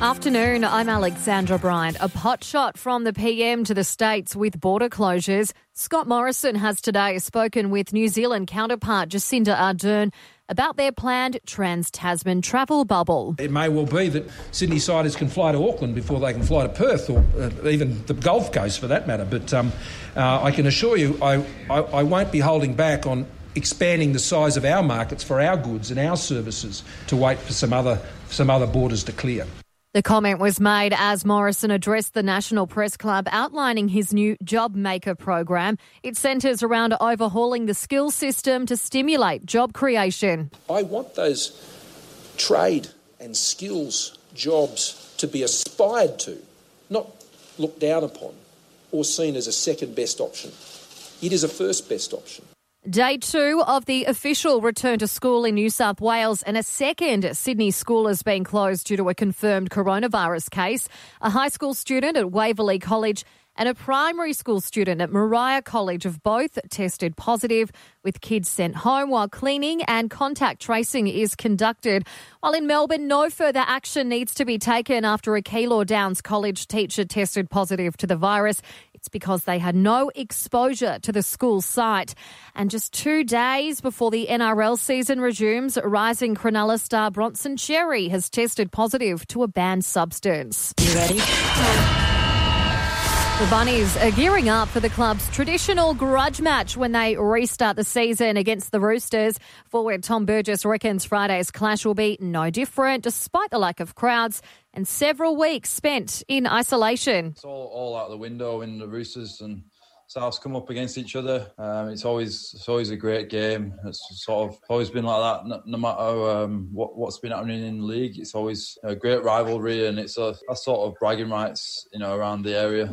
Afternoon, I'm Alexandra Bryant. A pot shot from the PM to the States with border closures. Scott Morrison has today spoken with New Zealand counterpart Jacinda Ardern about their planned trans Tasman travel bubble. It may well be that Sydney siders can fly to Auckland before they can fly to Perth or uh, even the Gold Coast for that matter. But um, uh, I can assure you, I, I, I won't be holding back on expanding the size of our markets for our goods and our services to wait for some other, some other borders to clear. The comment was made as Morrison addressed the National Press Club outlining his new Job Maker program. It centres around overhauling the skills system to stimulate job creation. I want those trade and skills jobs to be aspired to, not looked down upon or seen as a second best option. It is a first best option. Day two of the official return to school in New South Wales, and a second Sydney school has been closed due to a confirmed coronavirus case. A high school student at Waverley College and a primary school student at Moriah College have both tested positive, with kids sent home while cleaning and contact tracing is conducted. While in Melbourne, no further action needs to be taken after a Keilor Downs College teacher tested positive to the virus. It's because they had no exposure to the school site. And just two days before the NRL season resumes, rising Cronulla star Bronson Xerri has tested positive to a banned substance. You ready? The Bunnies are gearing up for the club's traditional grudge match when they restart the season against the Roosters. Forward Tom Burgess reckons Friday's clash will be no different despite the lack of crowds and several weeks spent in isolation. It's all, all out the window when the Roosters and Souths come up against each other. Um, it's always it's always a great game. It's sort of always been like that. No, no matter um, what what's been happening in the league, it's always a great rivalry, and it's a, a sort of bragging rights, you know, around the area.